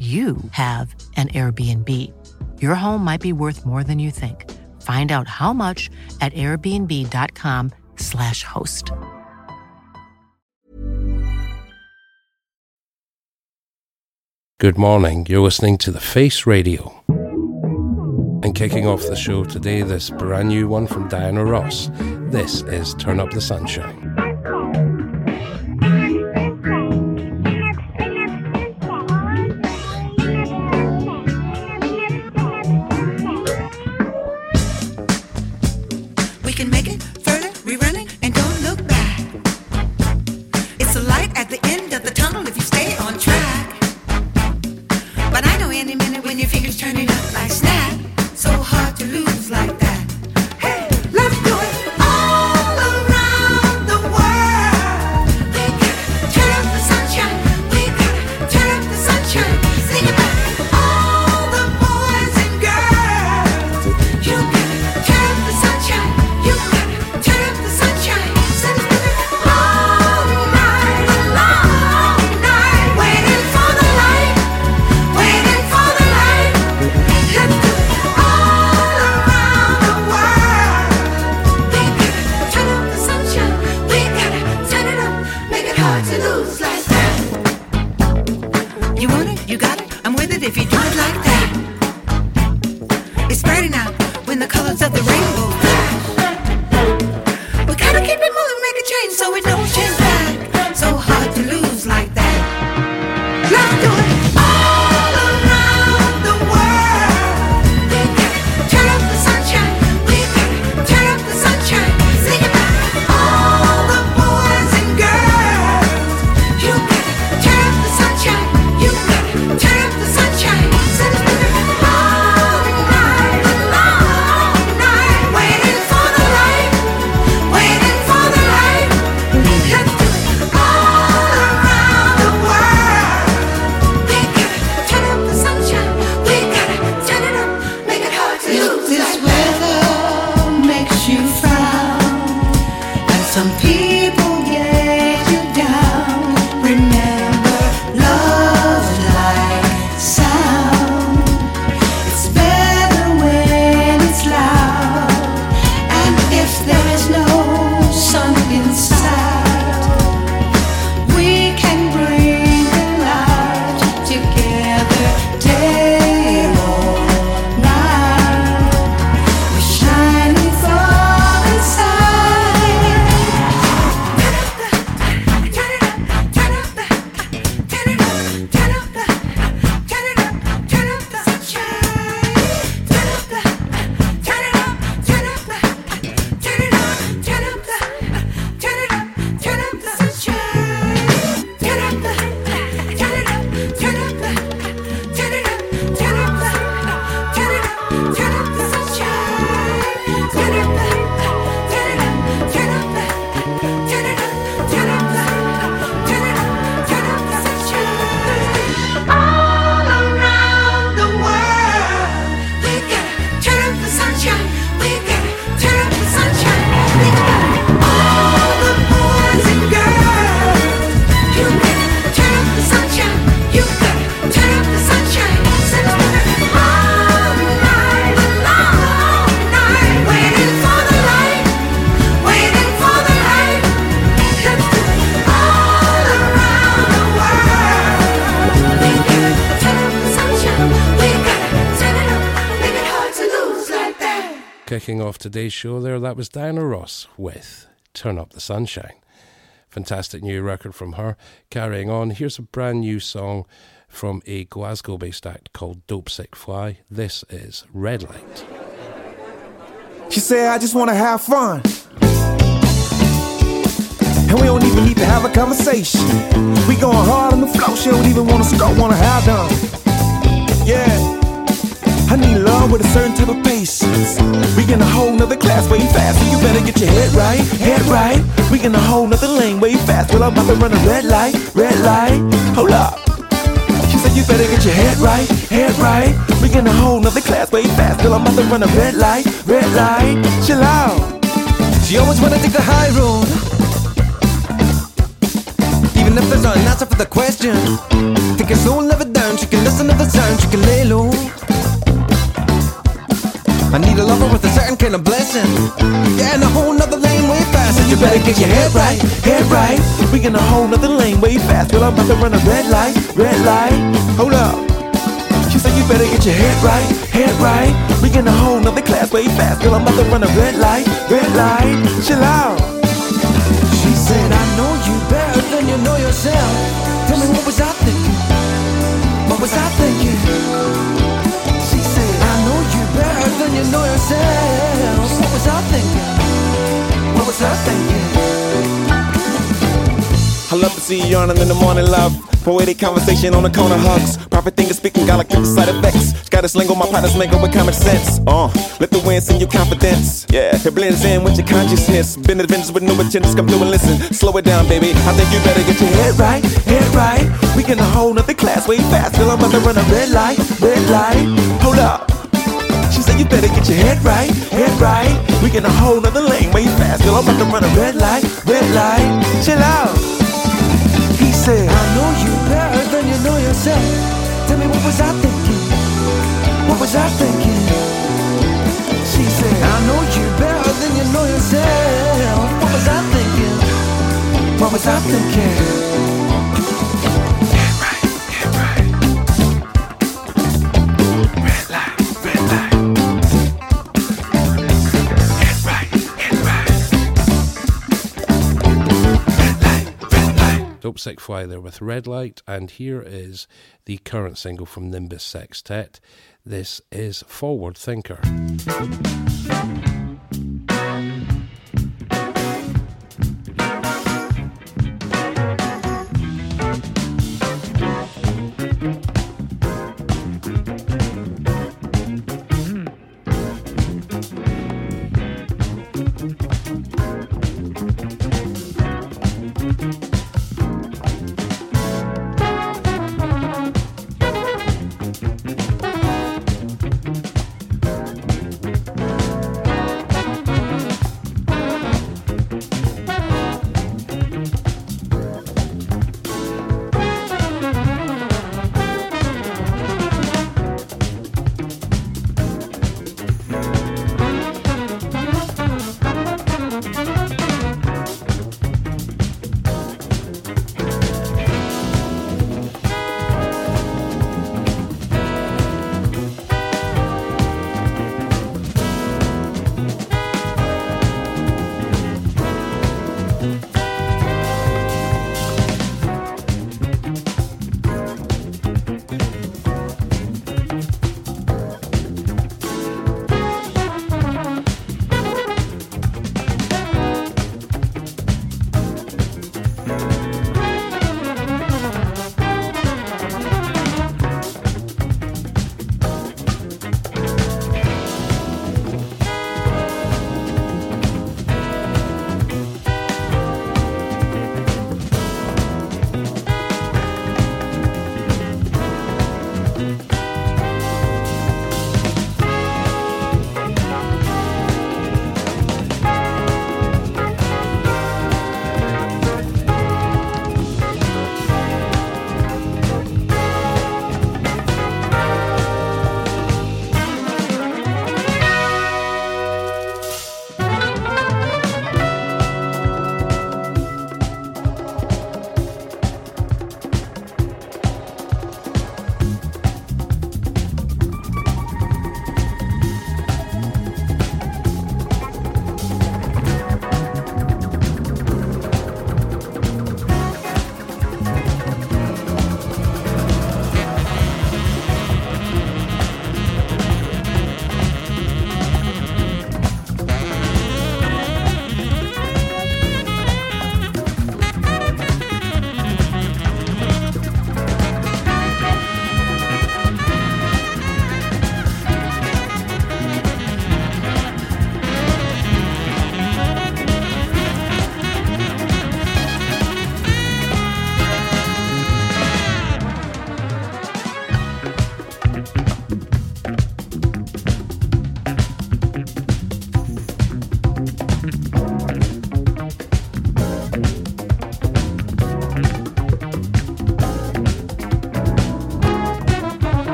you have an Airbnb. Your home might be worth more than you think. Find out how much at airbnb.com/slash host. Good morning. You're listening to The Face Radio. And kicking off the show today, this brand new one from Diana Ross. This is Turn Up the Sunshine. Today's show there, that was Diana Ross with Turn Up the Sunshine. Fantastic new record from her. Carrying on, here's a brand new song from a Glasgow based act called Dopesick Fly. This is Red Light. She said, I just wanna have fun. And we don't even need to have a conversation. We going hard on the floor, she don't even wanna start, wanna have done. Yeah. I need love with a certain type of patience. We in a whole nother class way fast, so you better get your head right, head right. We in a whole nother lane way fast. Well, I'm about to run a red light, red light. Hold up. She said you better get your head right, head right. We in a whole nother class way fast. Well, I'm about to run a red light, red light. Chill out. She always wanna take the high road. Even if there's an answer for the question, take it and live it down. She can listen to the sound, she can lay low. I need a lover with a certain kind of blessing. Yeah, in a whole nother lane way fast. So you better get your head right, head right. We in a whole nother lane way fast. Girl, I'm about to run a red light, red light. Hold up. She said you better get your head right, head right. We in a whole nother class way fast. Girl, I'm about to run a red light, red light. Chill out. She said, I know you better than you know yourself. Tell me what was I thinking? What was I thinking? You know yourself. What was I thinking? What was I thinking? I love to see you yawning in the morning, love. Poetic conversation on the corner hugs. Prophet thing is speaking, got like side effects. Got a sling on my partner's mango with common sense. Uh, let the wind sing your confidence. Yeah, it blends in with your consciousness. Been adventures with no agendas, come through and listen. Slow it down, baby. I think you better get your head right, head right. We in a whole nother class way fast. Feel I'm about to run a red light, red light. Hold up. You better get your head right, head right. We in a whole nother lane way fast. Girl, I'm about to run a red light, red light. Chill out. He said, I know you better than you know yourself. Tell me what was I thinking? What was I thinking? She said, I know you better than you know yourself. What was I thinking? What was I thinking? Dopesick Fly there with Red Light, and here is the current single from Nimbus Sextet. This is Forward Thinker.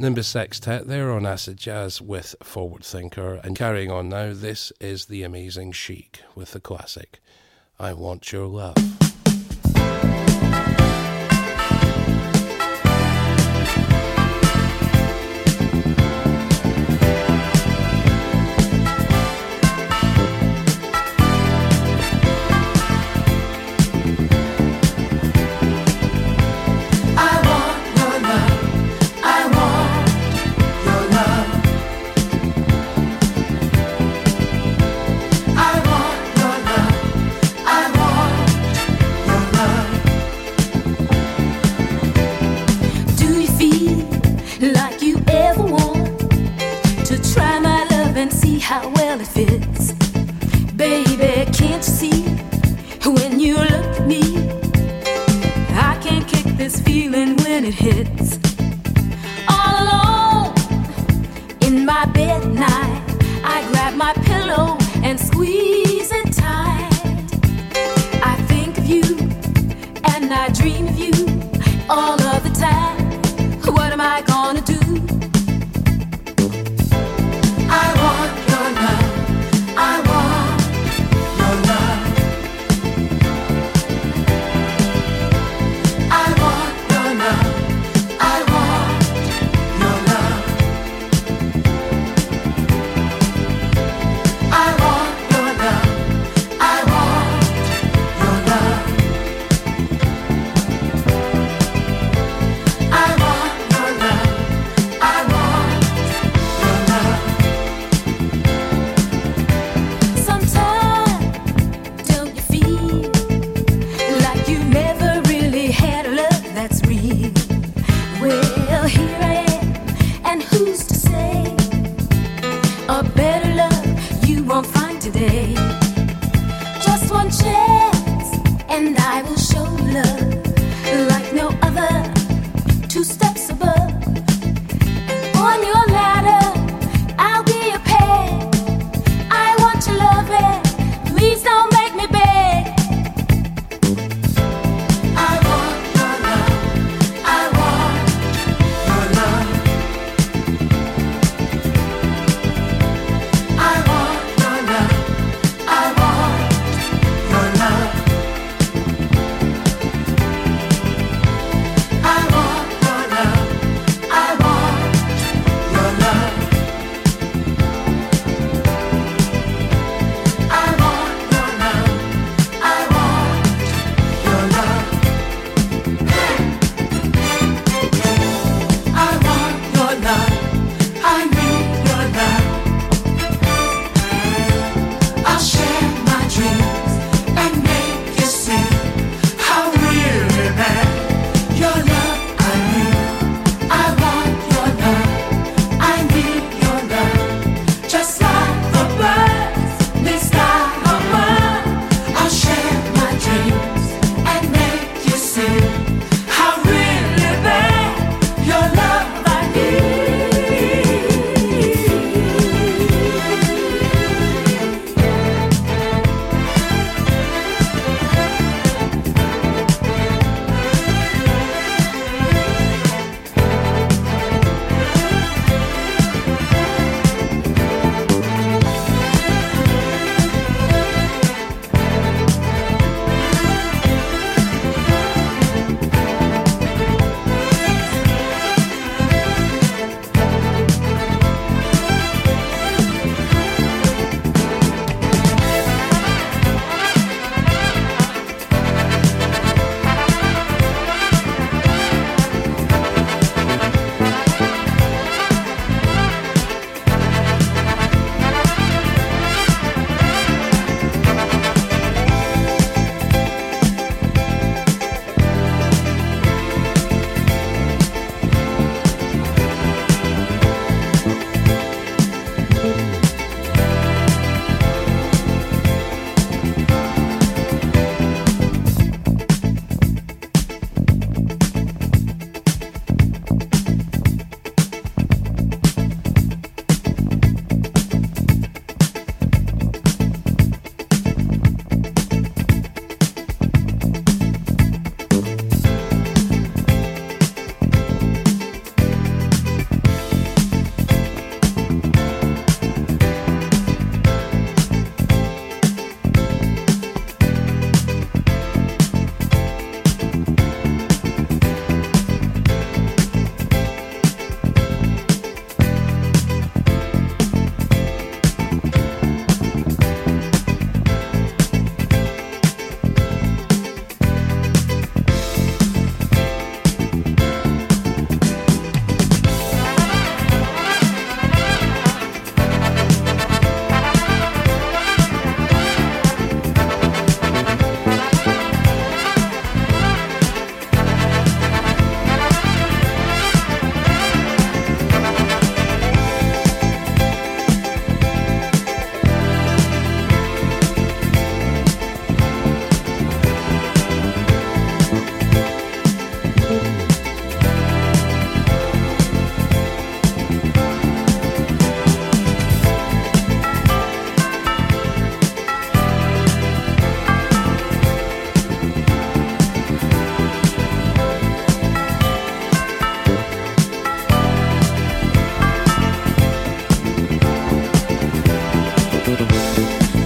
Nimbus Sextet there on Acid Jazz with Forward Thinker. And carrying on now, this is The Amazing Chic with the classic I Want Your Love.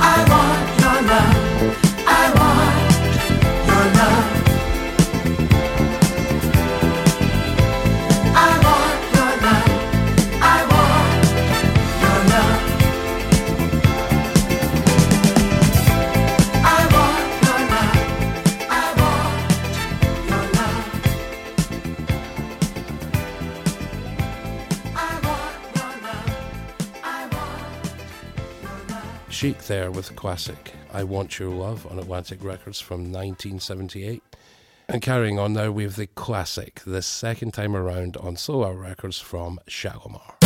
I Chic there with classic I Want Your Love on Atlantic Records from 1978. And carrying on now, we have the classic, the second time around on Solar Records from Shalimar.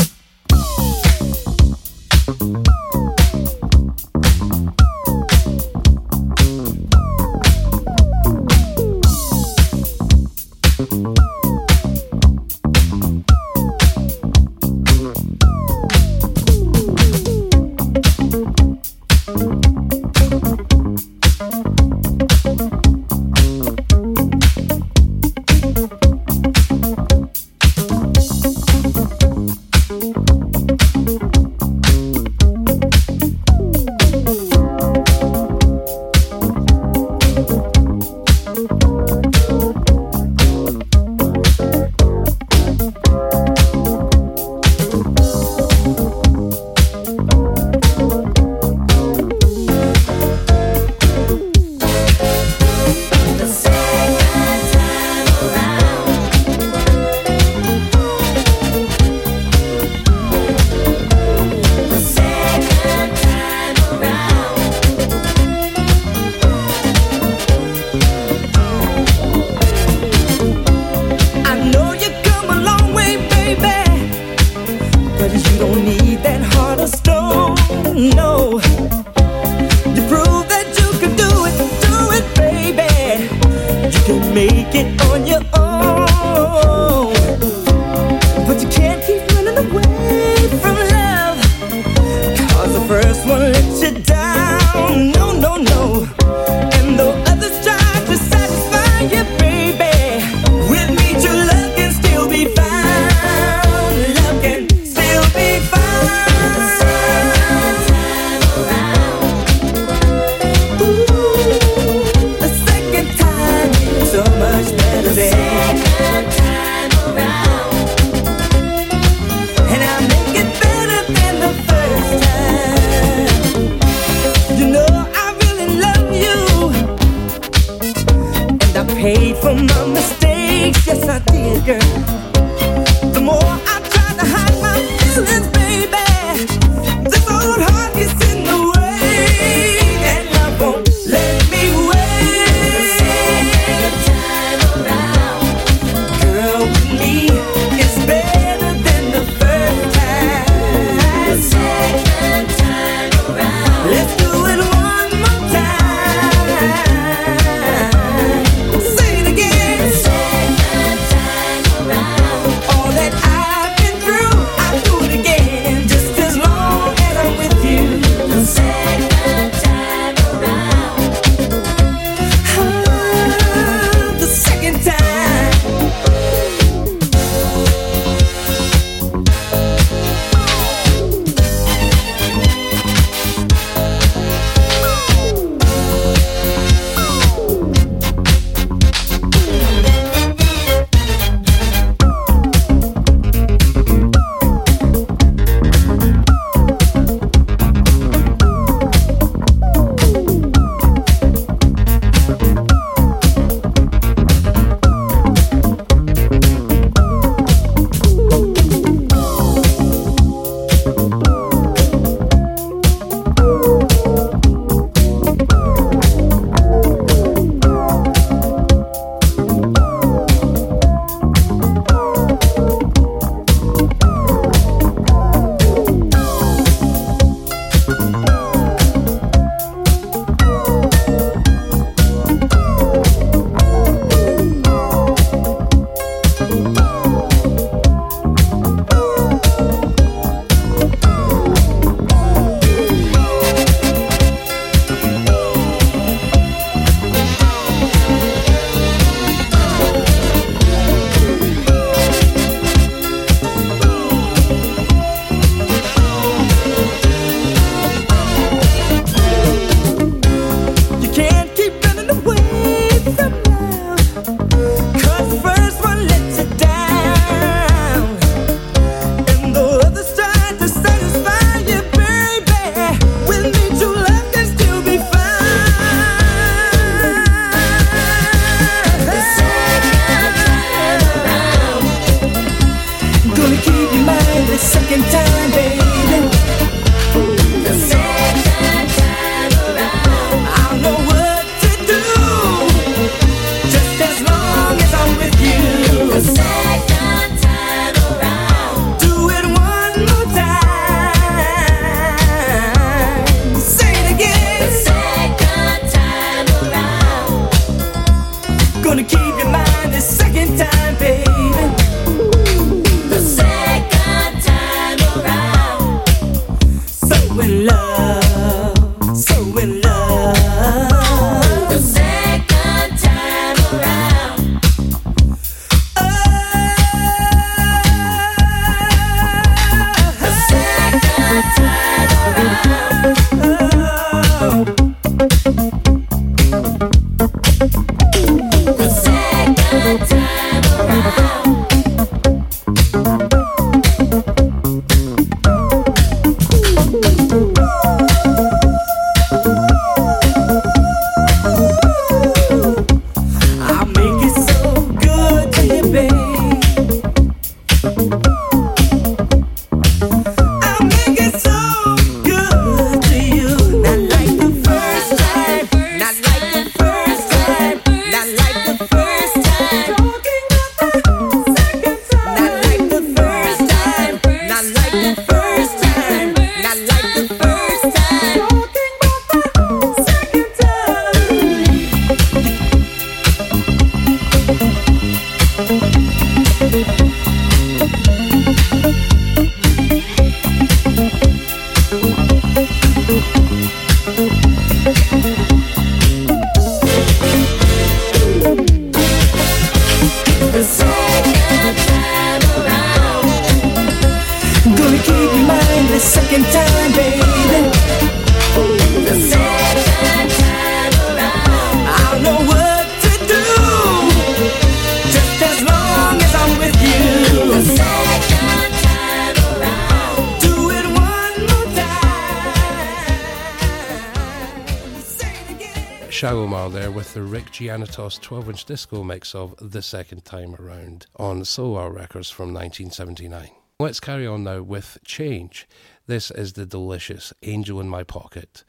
Shalimar there with the Rick Gianatos 12 inch disco mix of The Second Time Around on Solar Records from 1979. Let's carry on now with Change. This is the delicious Angel in My Pocket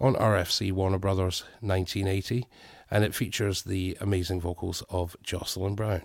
on RFC Warner Brothers 1980, and it features the amazing vocals of Jocelyn Brown.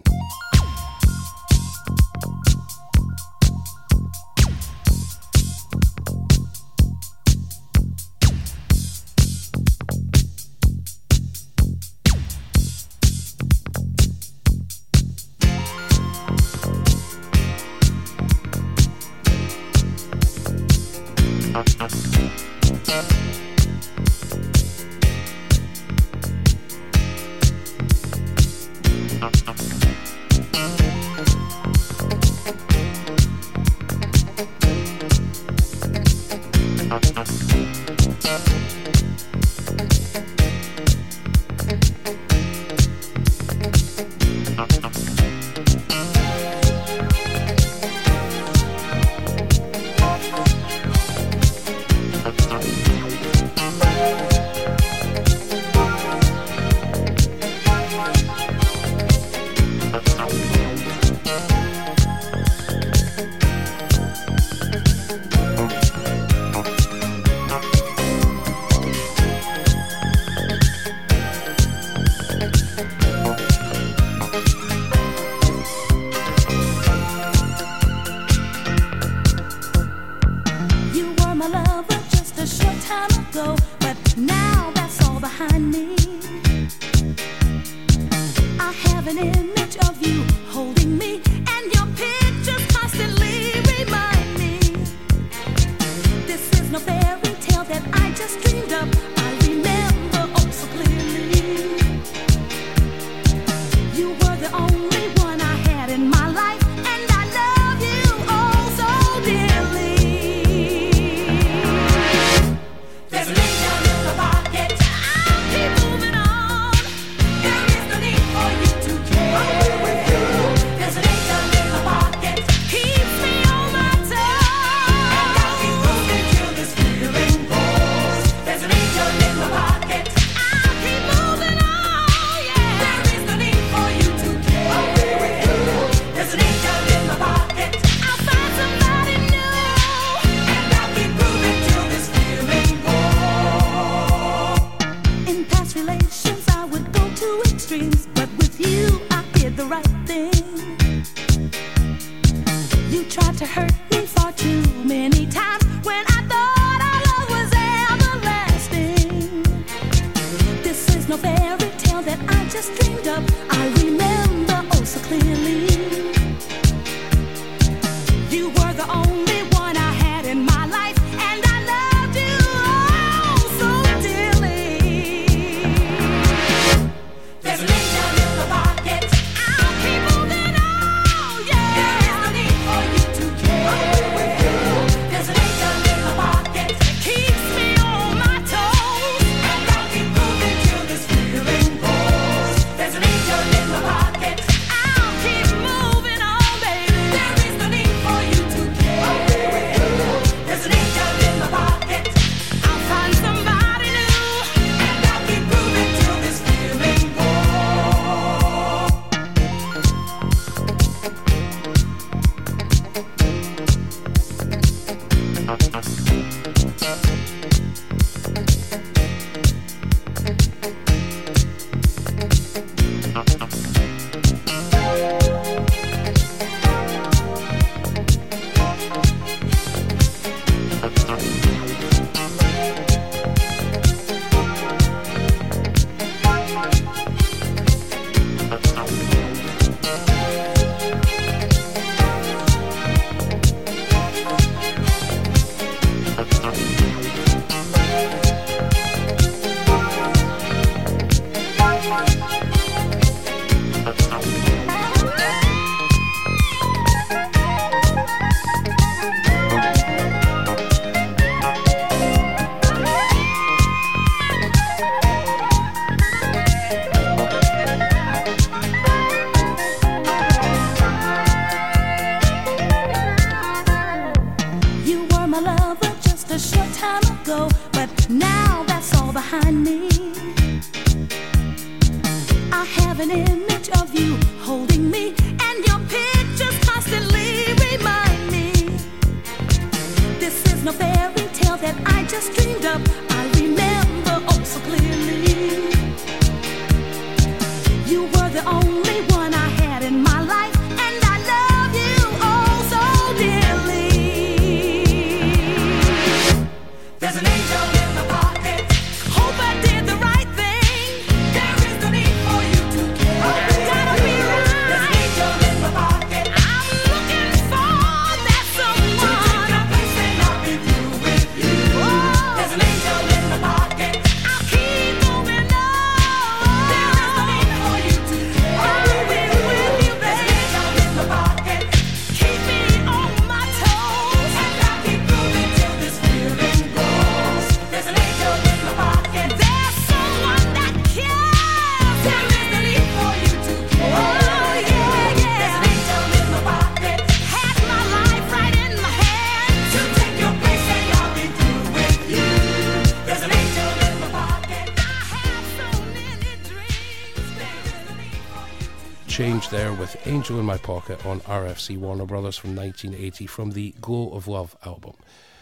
with Angel in My Pocket on RFC Warner Brothers from 1980 from the Glow of Love album.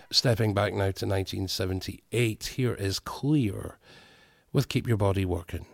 Stepping back now to 1978, here is Kleeer with Keep Your Body Working.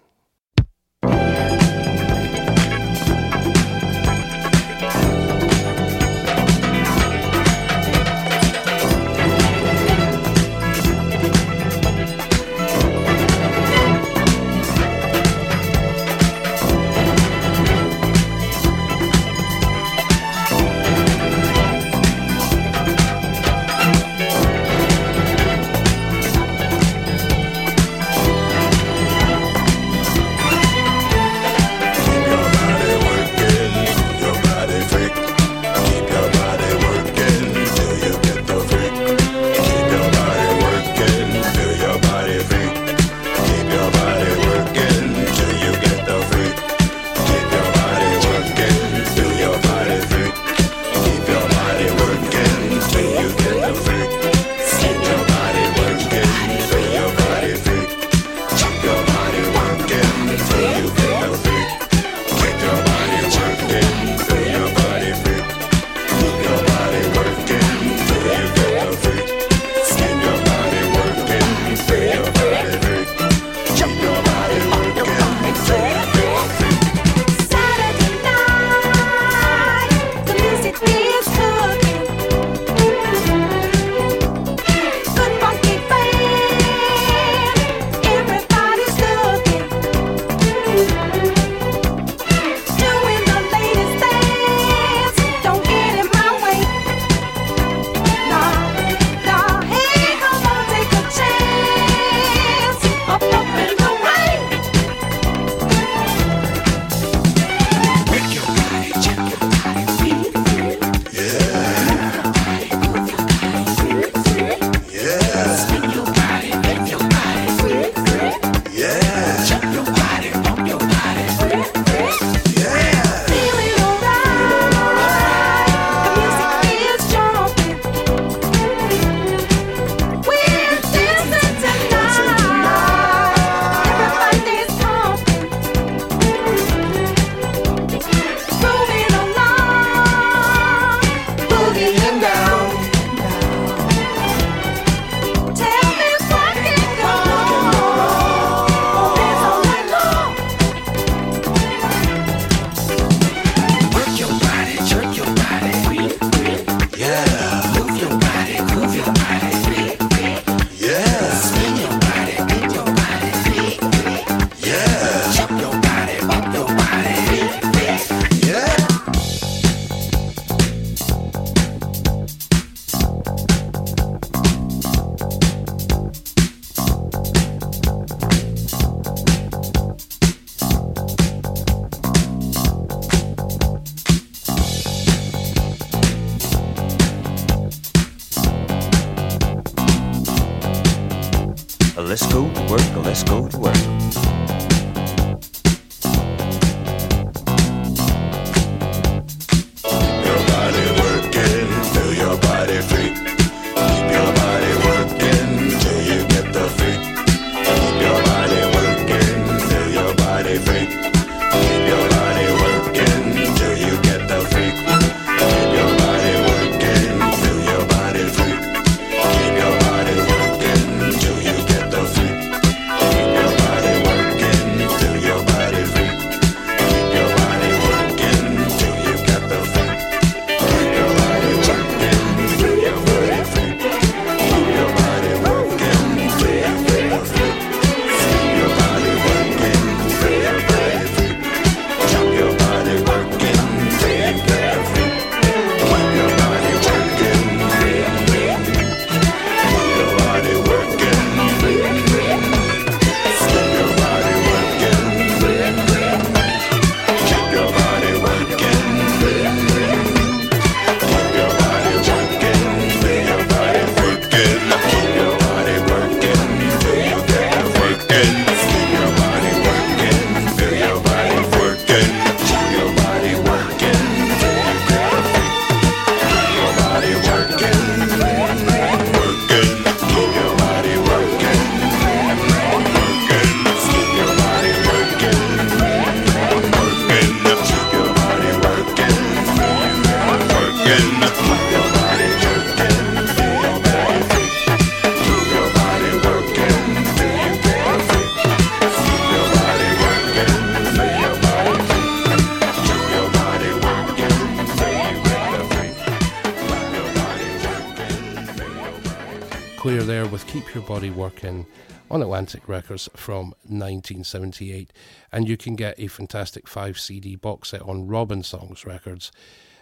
Keep Your Body Working on Atlantic Records from 1978. And you can get a fantastic 5 CD box set on Robinsongs Records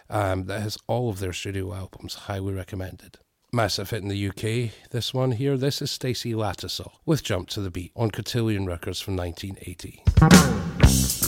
um, that has all of their studio albums. Highly recommended. Massive hit in the UK, this one here. This is Stacey Lattisaw with Jump to the Beat on Cotillion Records from 1980.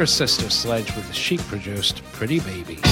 Here's Sister Sledge with the chic produced Pretty Baby.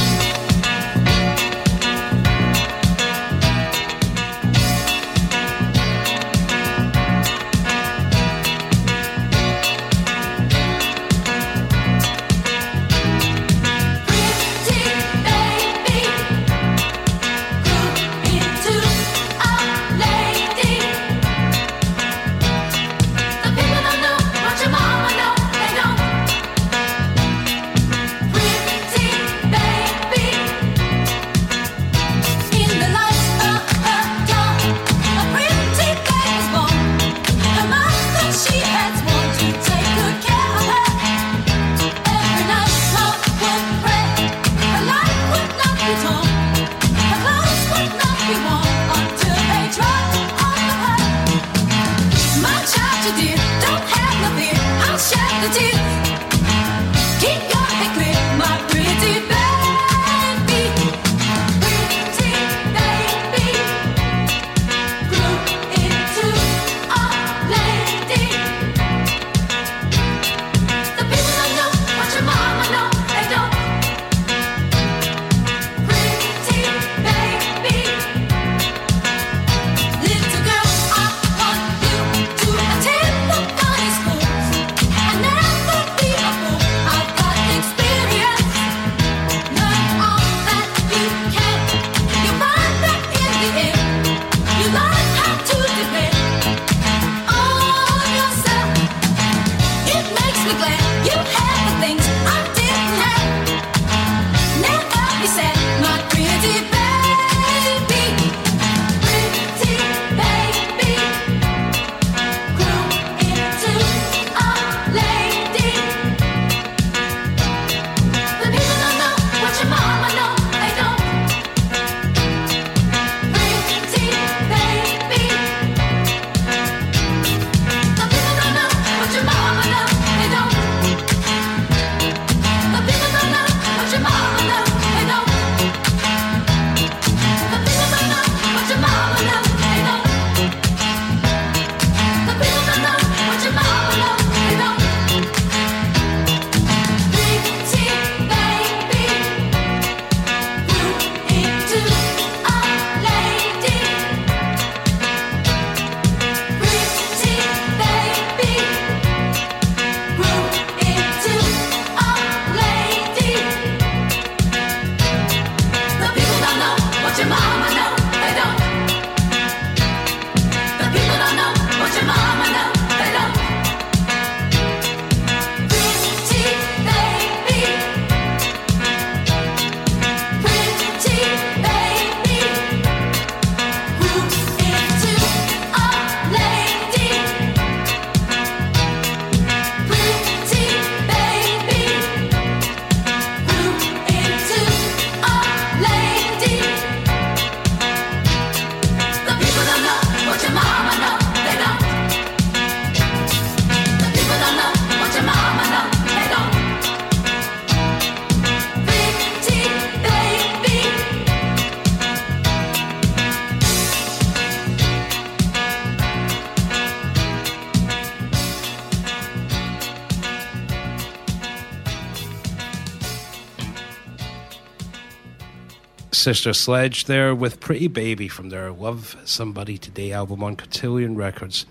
Sister Sledge there with Pretty Baby from their Love Somebody Today album on Cotillion Records.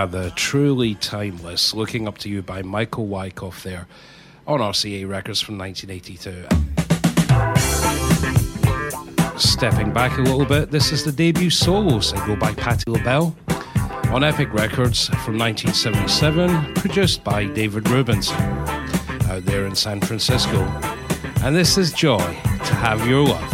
Ah, the truly timeless Looking Up to You by Michael Wycoff there on RCA Records from 1982. Stepping back a little bit, this is the debut solo single by Patti LaBelle on Epic Records from 1977, produced by David Rubinson out there in San Francisco. And this is Joy to Have Your Love.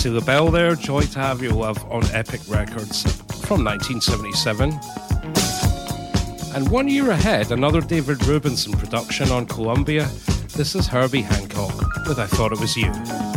Patti bell there, Joy to Have you Love on Epic Records from 1977. And one year ahead, another David Rubinson production on Columbia. This is Herbie Hancock with I Thought It Was You.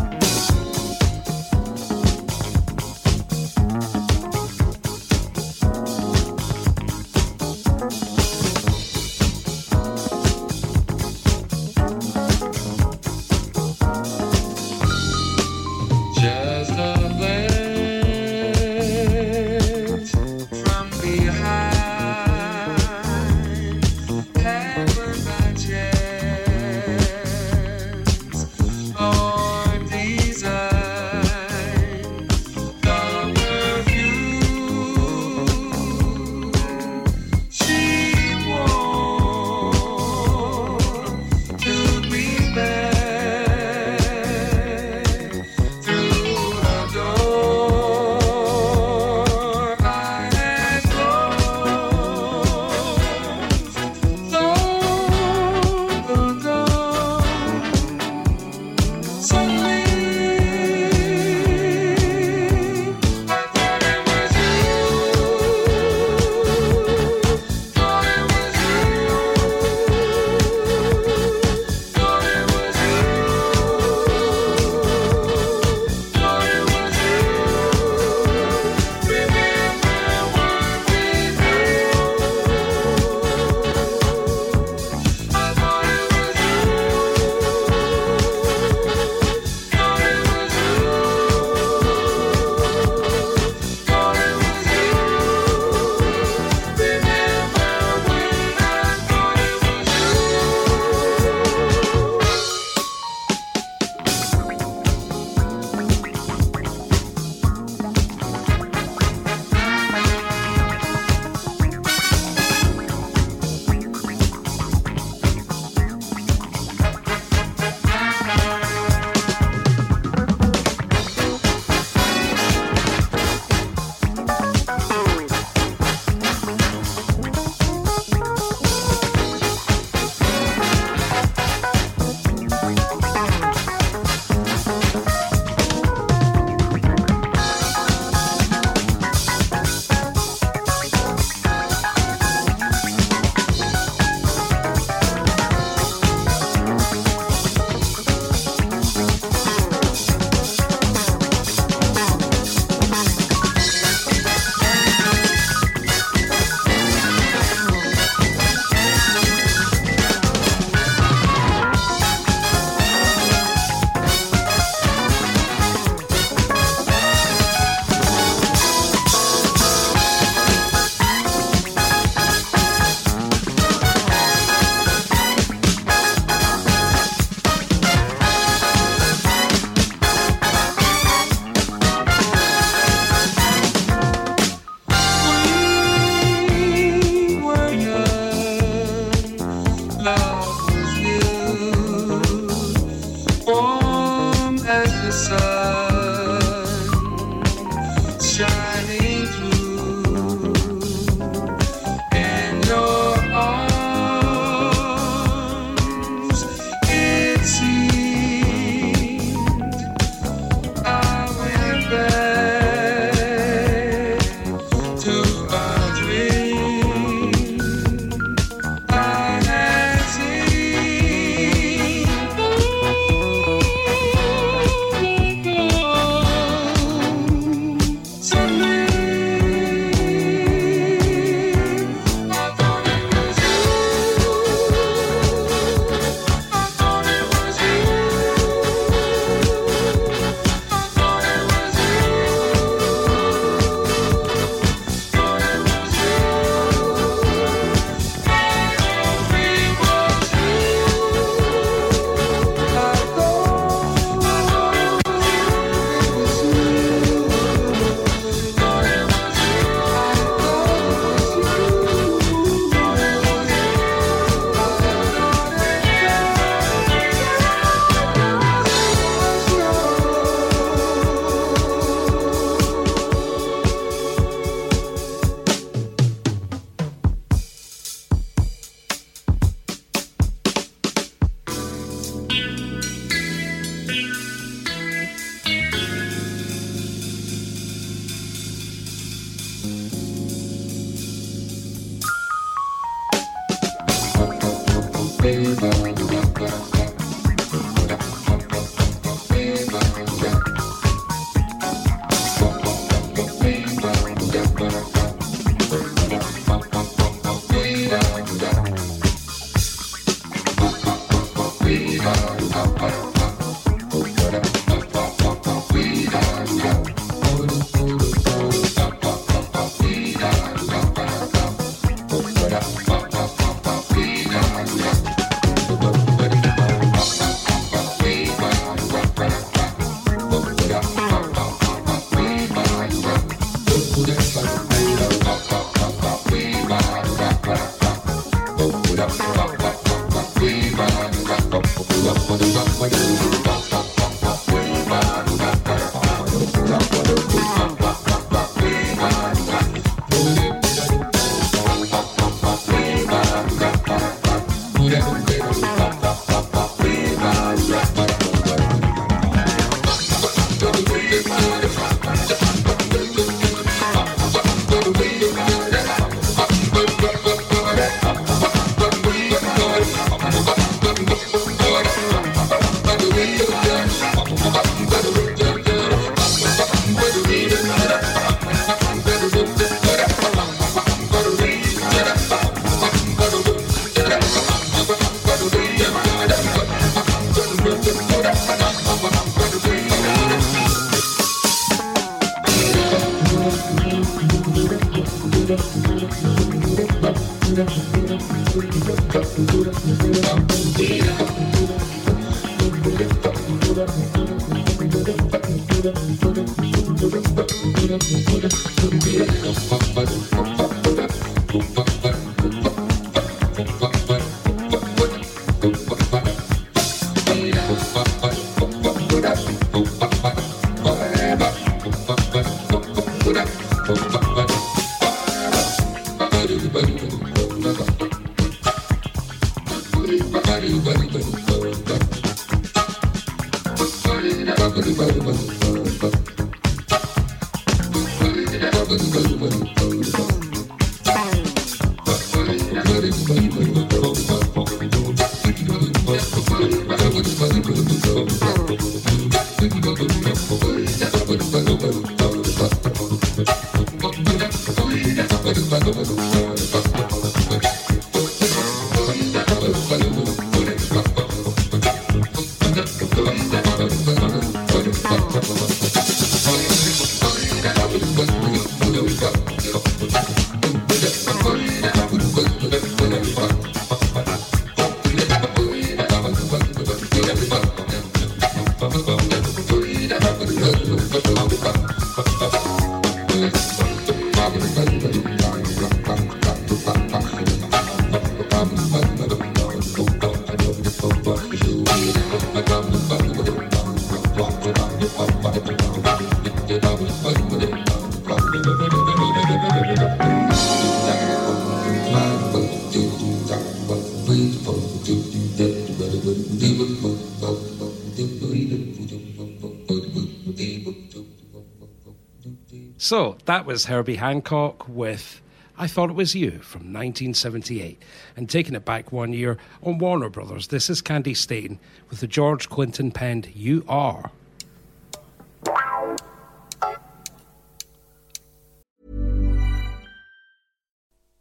So that was Herbie Hancock with I Thought It Was You from 1978. And taking it back one year on Warner Brothers, this is Candi Staton with the George Clinton penned You Are.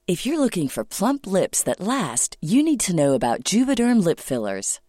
If you're looking for plump lips that last, you need to know about Juvederm lip fillers.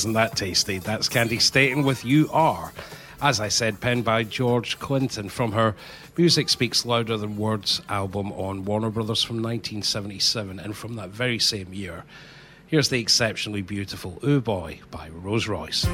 isn't that tasty? That's Candi Staton with You Are. As I said, penned by George Clinton from her Music Speaks Louder Than Words album on Warner Brothers from 1977. And from that very same year, here's the exceptionally beautiful Ooh Boy by Rose Royce.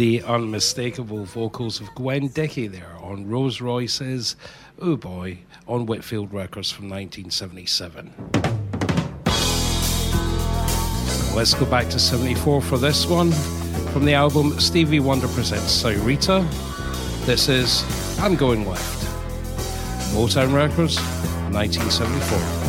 the unmistakable vocals of Gwen Dickey there on Rose Royce's Oh Boy on Whitfield Records from 1977. Let's go back to 74 for this one from the album Stevie Wonder Presents Syreeta. This is I'm Going Left, Motown Records, 1974.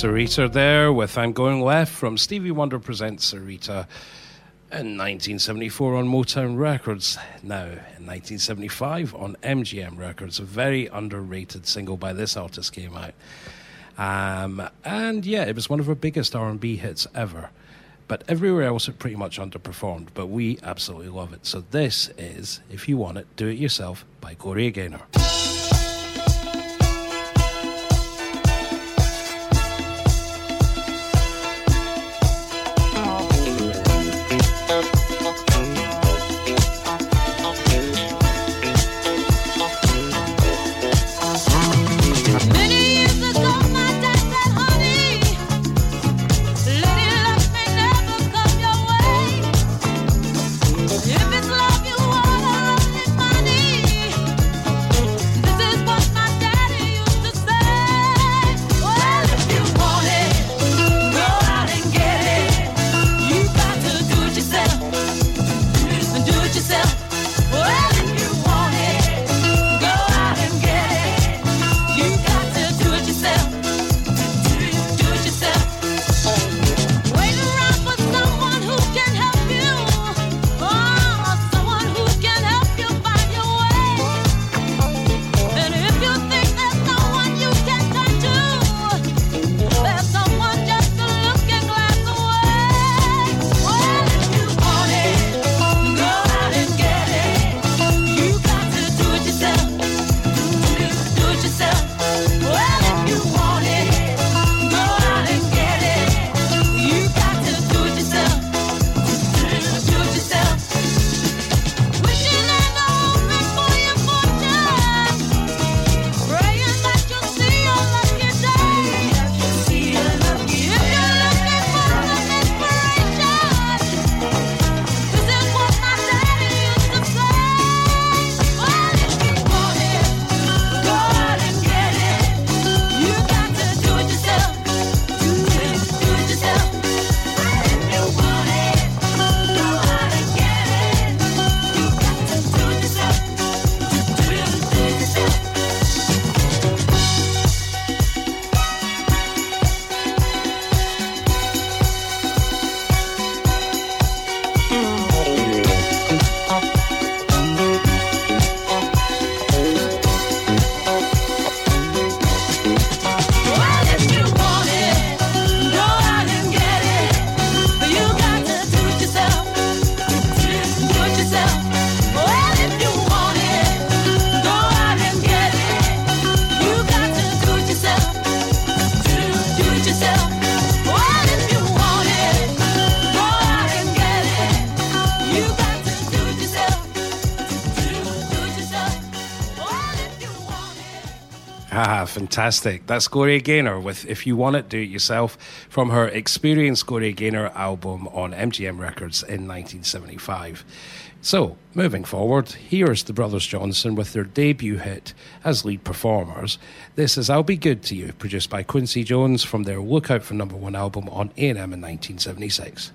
Syreeta there with I'm Going Left from Stevie Wonder Presents Syreeta in 1974 on Motown Records, now in 1975 on MGM Records. A very underrated single by this artist came out. Um, and yeah, it was one of her biggest R&B hits ever. But everywhere else it pretty much underperformed, but we absolutely love it. So this is If You Want It, Do It Yourself by Gloria Gaynor. fantastic. That's Gloria Gaynor with If You Want It, Do It Yourself from her Experience Gloria Gaynor album on MGM Records in 1975. So, moving forward, here's the Brothers Johnson with their debut hit as lead performers. This is I'll Be Good to You, produced by Quincy Jones from their Lookout for Number One album on A&M in 1976.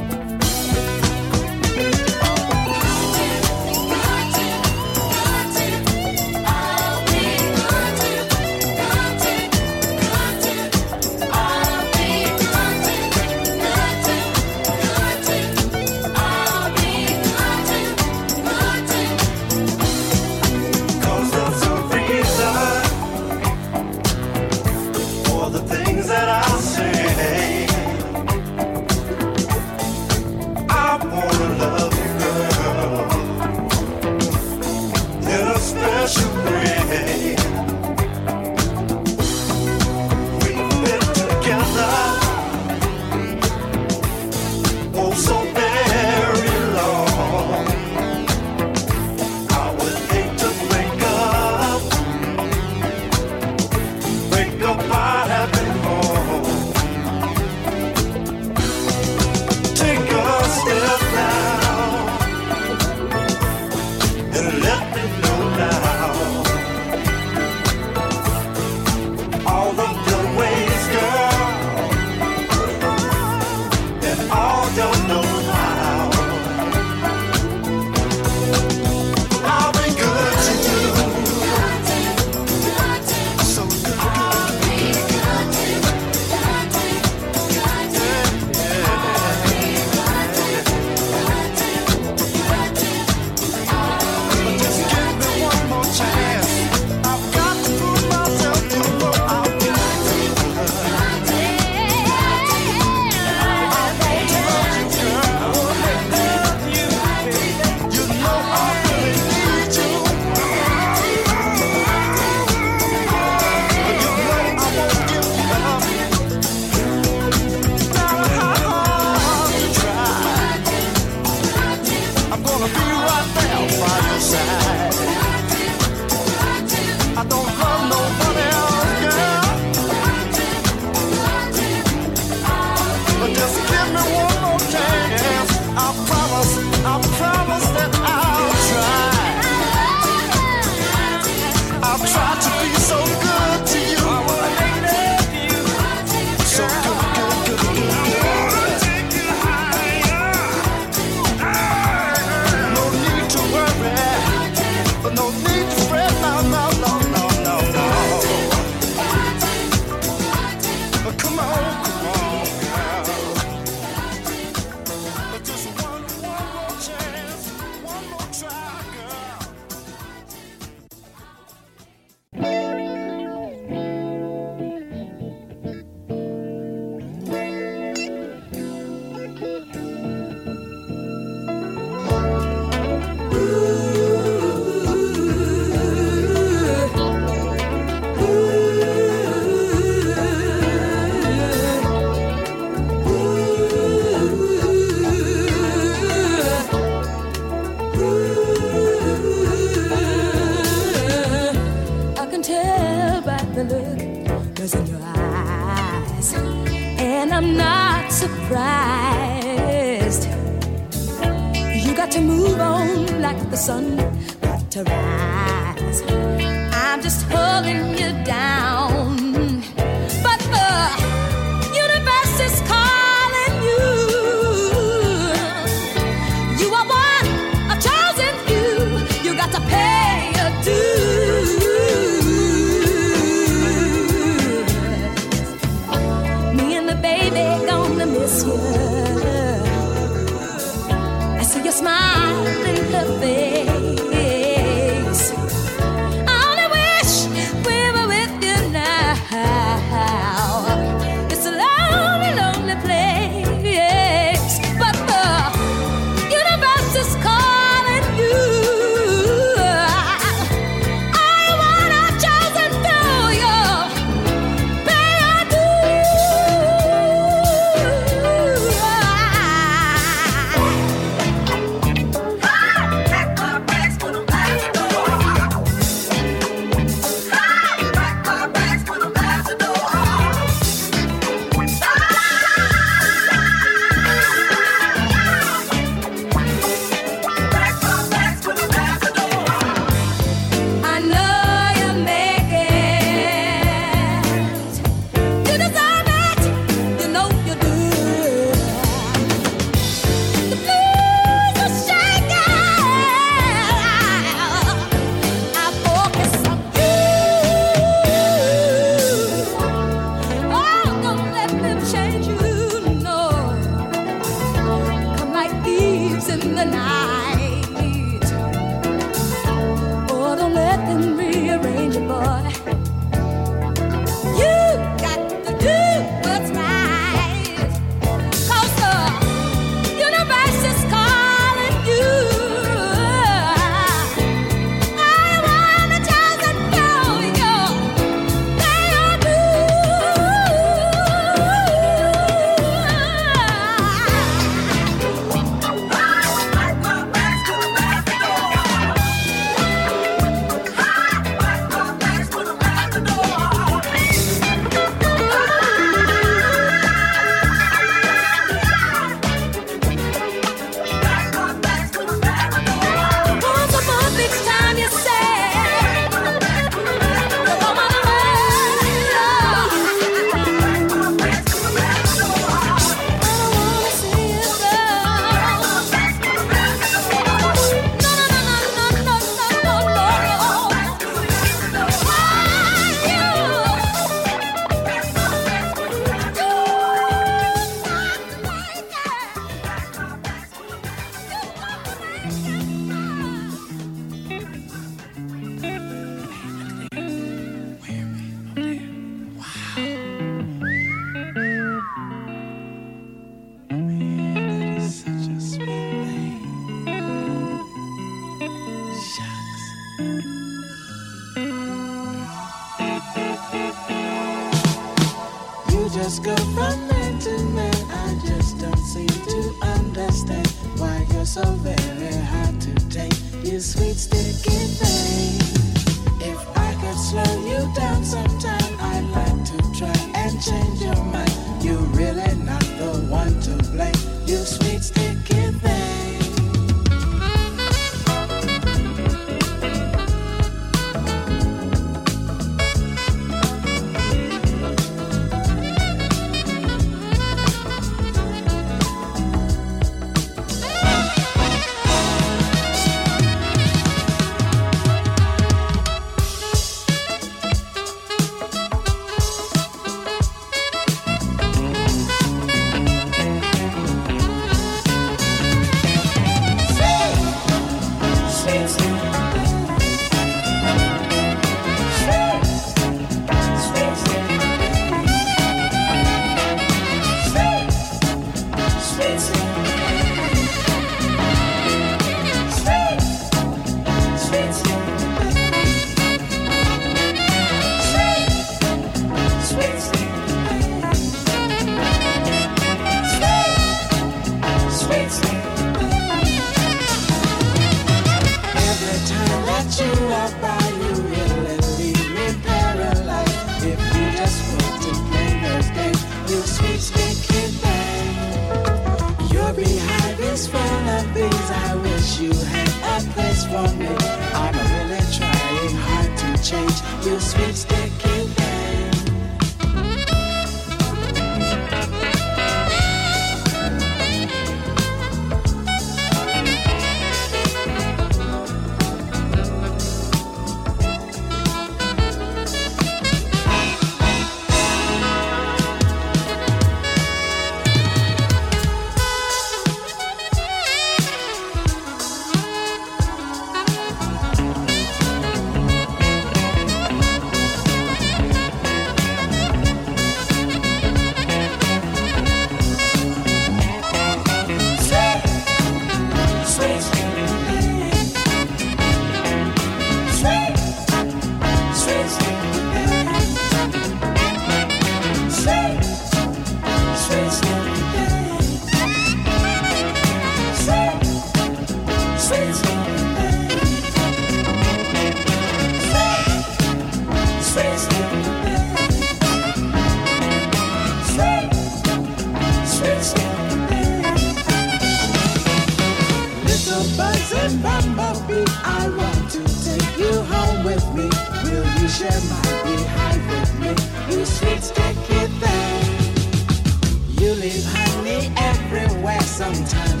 Everywhere.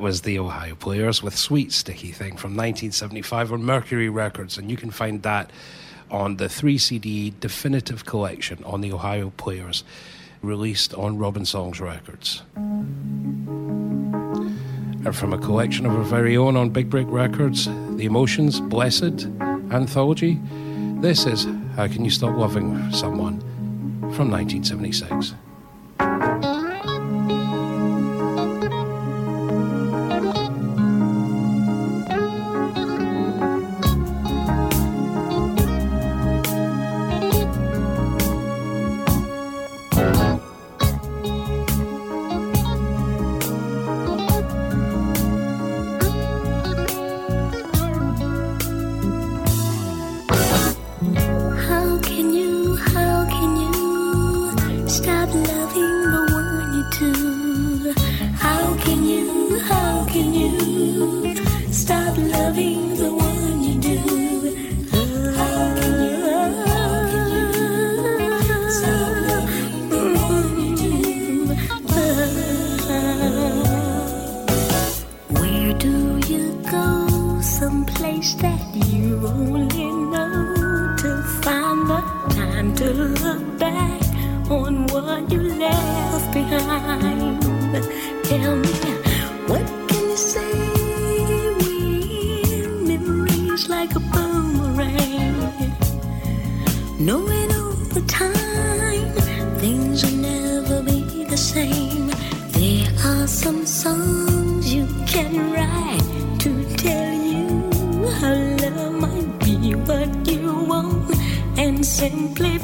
that was the Ohio Players with Sweet Sticky Thing from 1975 on Mercury Records, and you can find that on the 3 CD definitive collection on the Ohio Players, released on Robinsongs Records. And from a collection of our very own on Big Break Records, The Emotions, Blessed, Anthology, this is How Can You Stop Loving Someone from 1976. songs you can write to tell you how love might be what you want and simply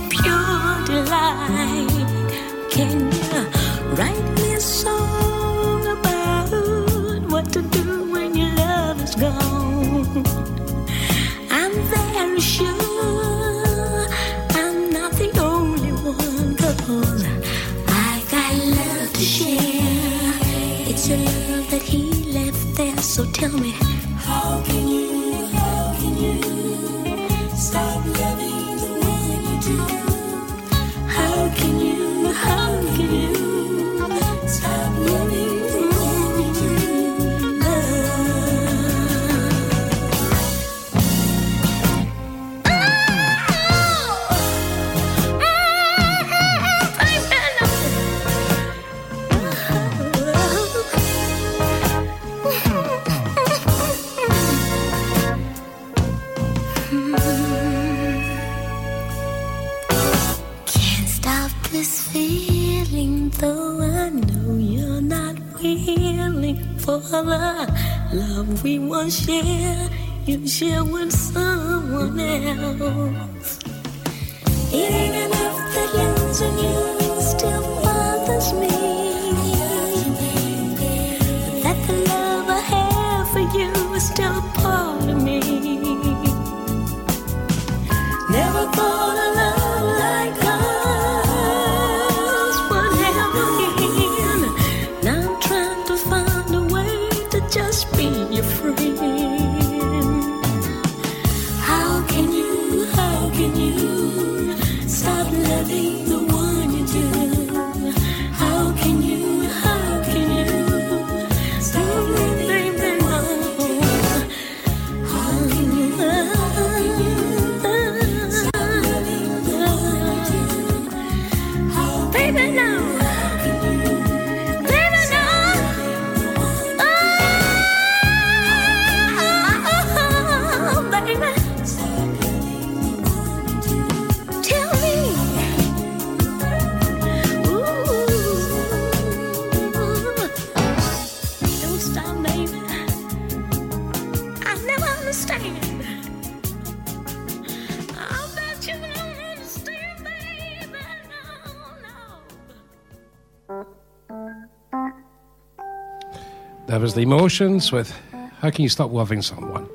the emotions with How Can You Stop Loving Someone?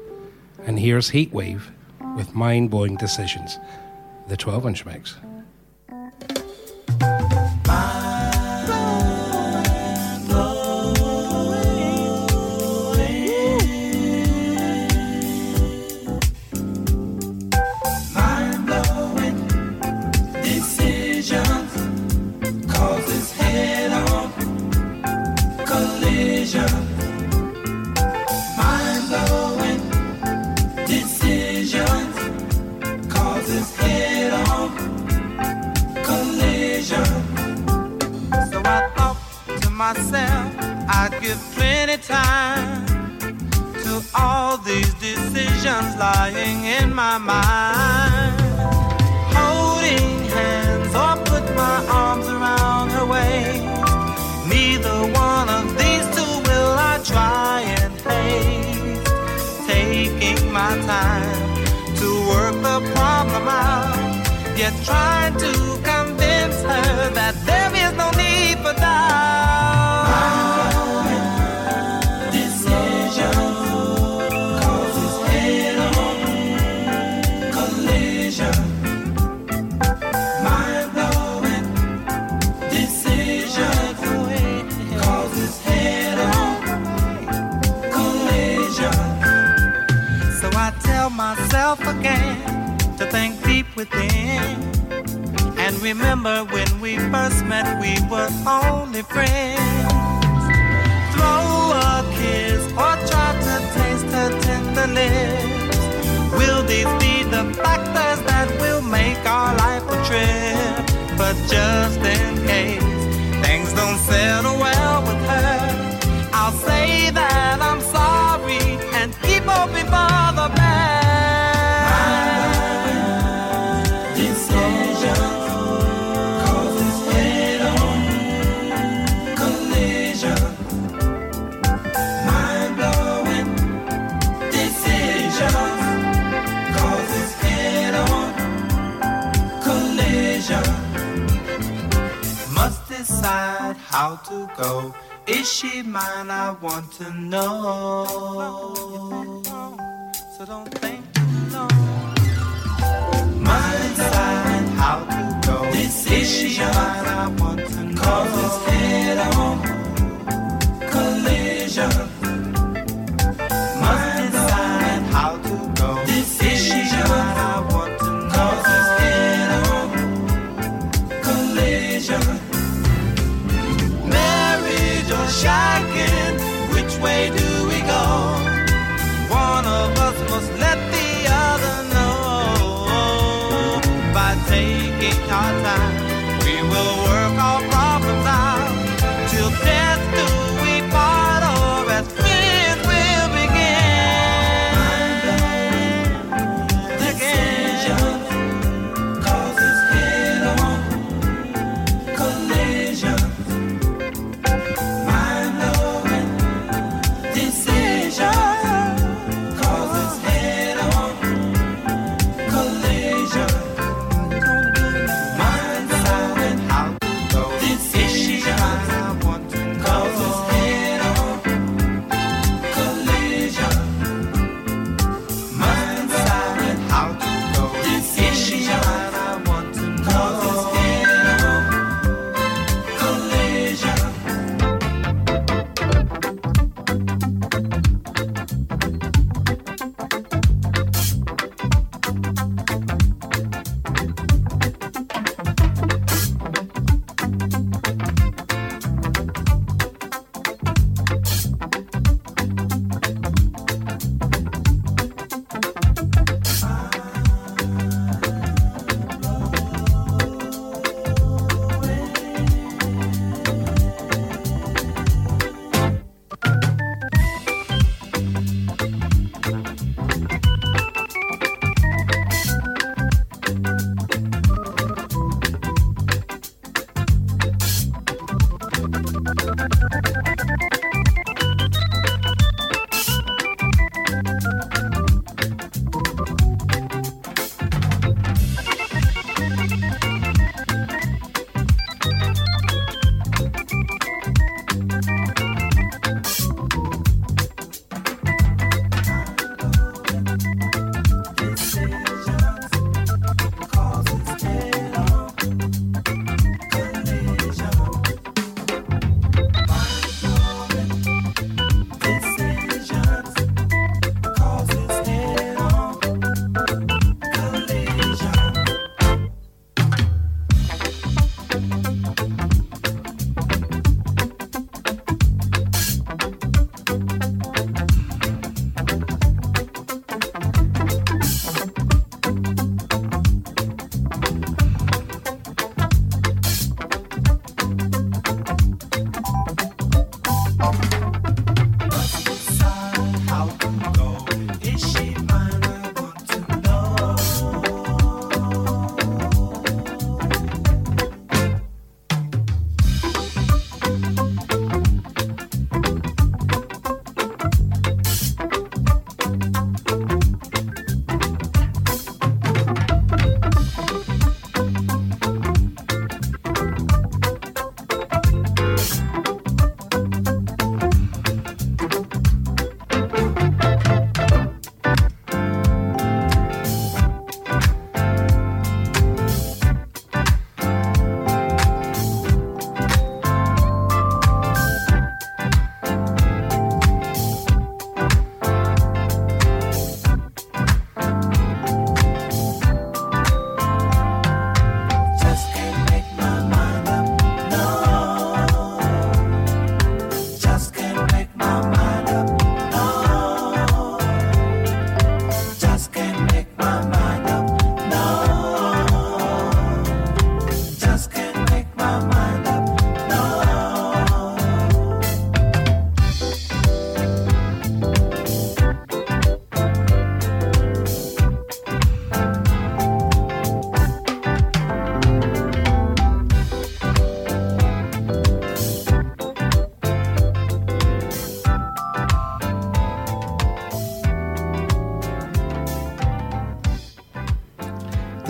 And here's Heatwave with Mind Blowing Decisions, the 12 inch mix.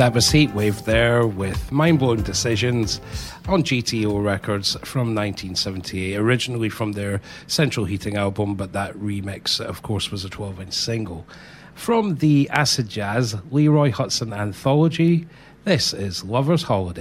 That was Heatwave there with Mind Blowing Decisions on GTO Records from 1978, originally from their Central Heating album, but that remix, of course, was a 12 inch single. From the Acid Jazz Leroy Hutson anthology, this is Lover's Holiday.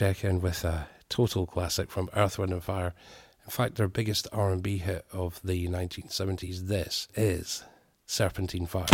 Check in with a total classic from Earth, Wind and Fire. In fact, their biggest R&B hit of the 1970s. This is Serpentine Fire.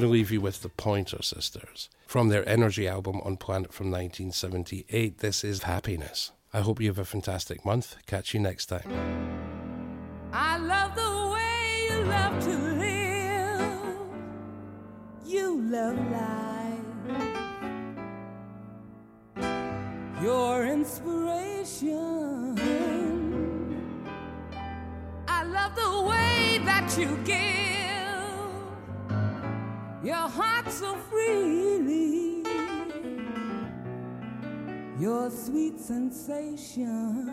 going to leave you with the Pointer Sisters from their Energy album on Planet from 1978. This is Happiness. I hope you have a fantastic month. Catch you next time. I love the way you love to live. You love life. Your inspiration. I love the way that you give your heart so freely. Your sweet sensation,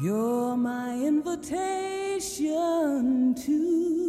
you're my invitation to.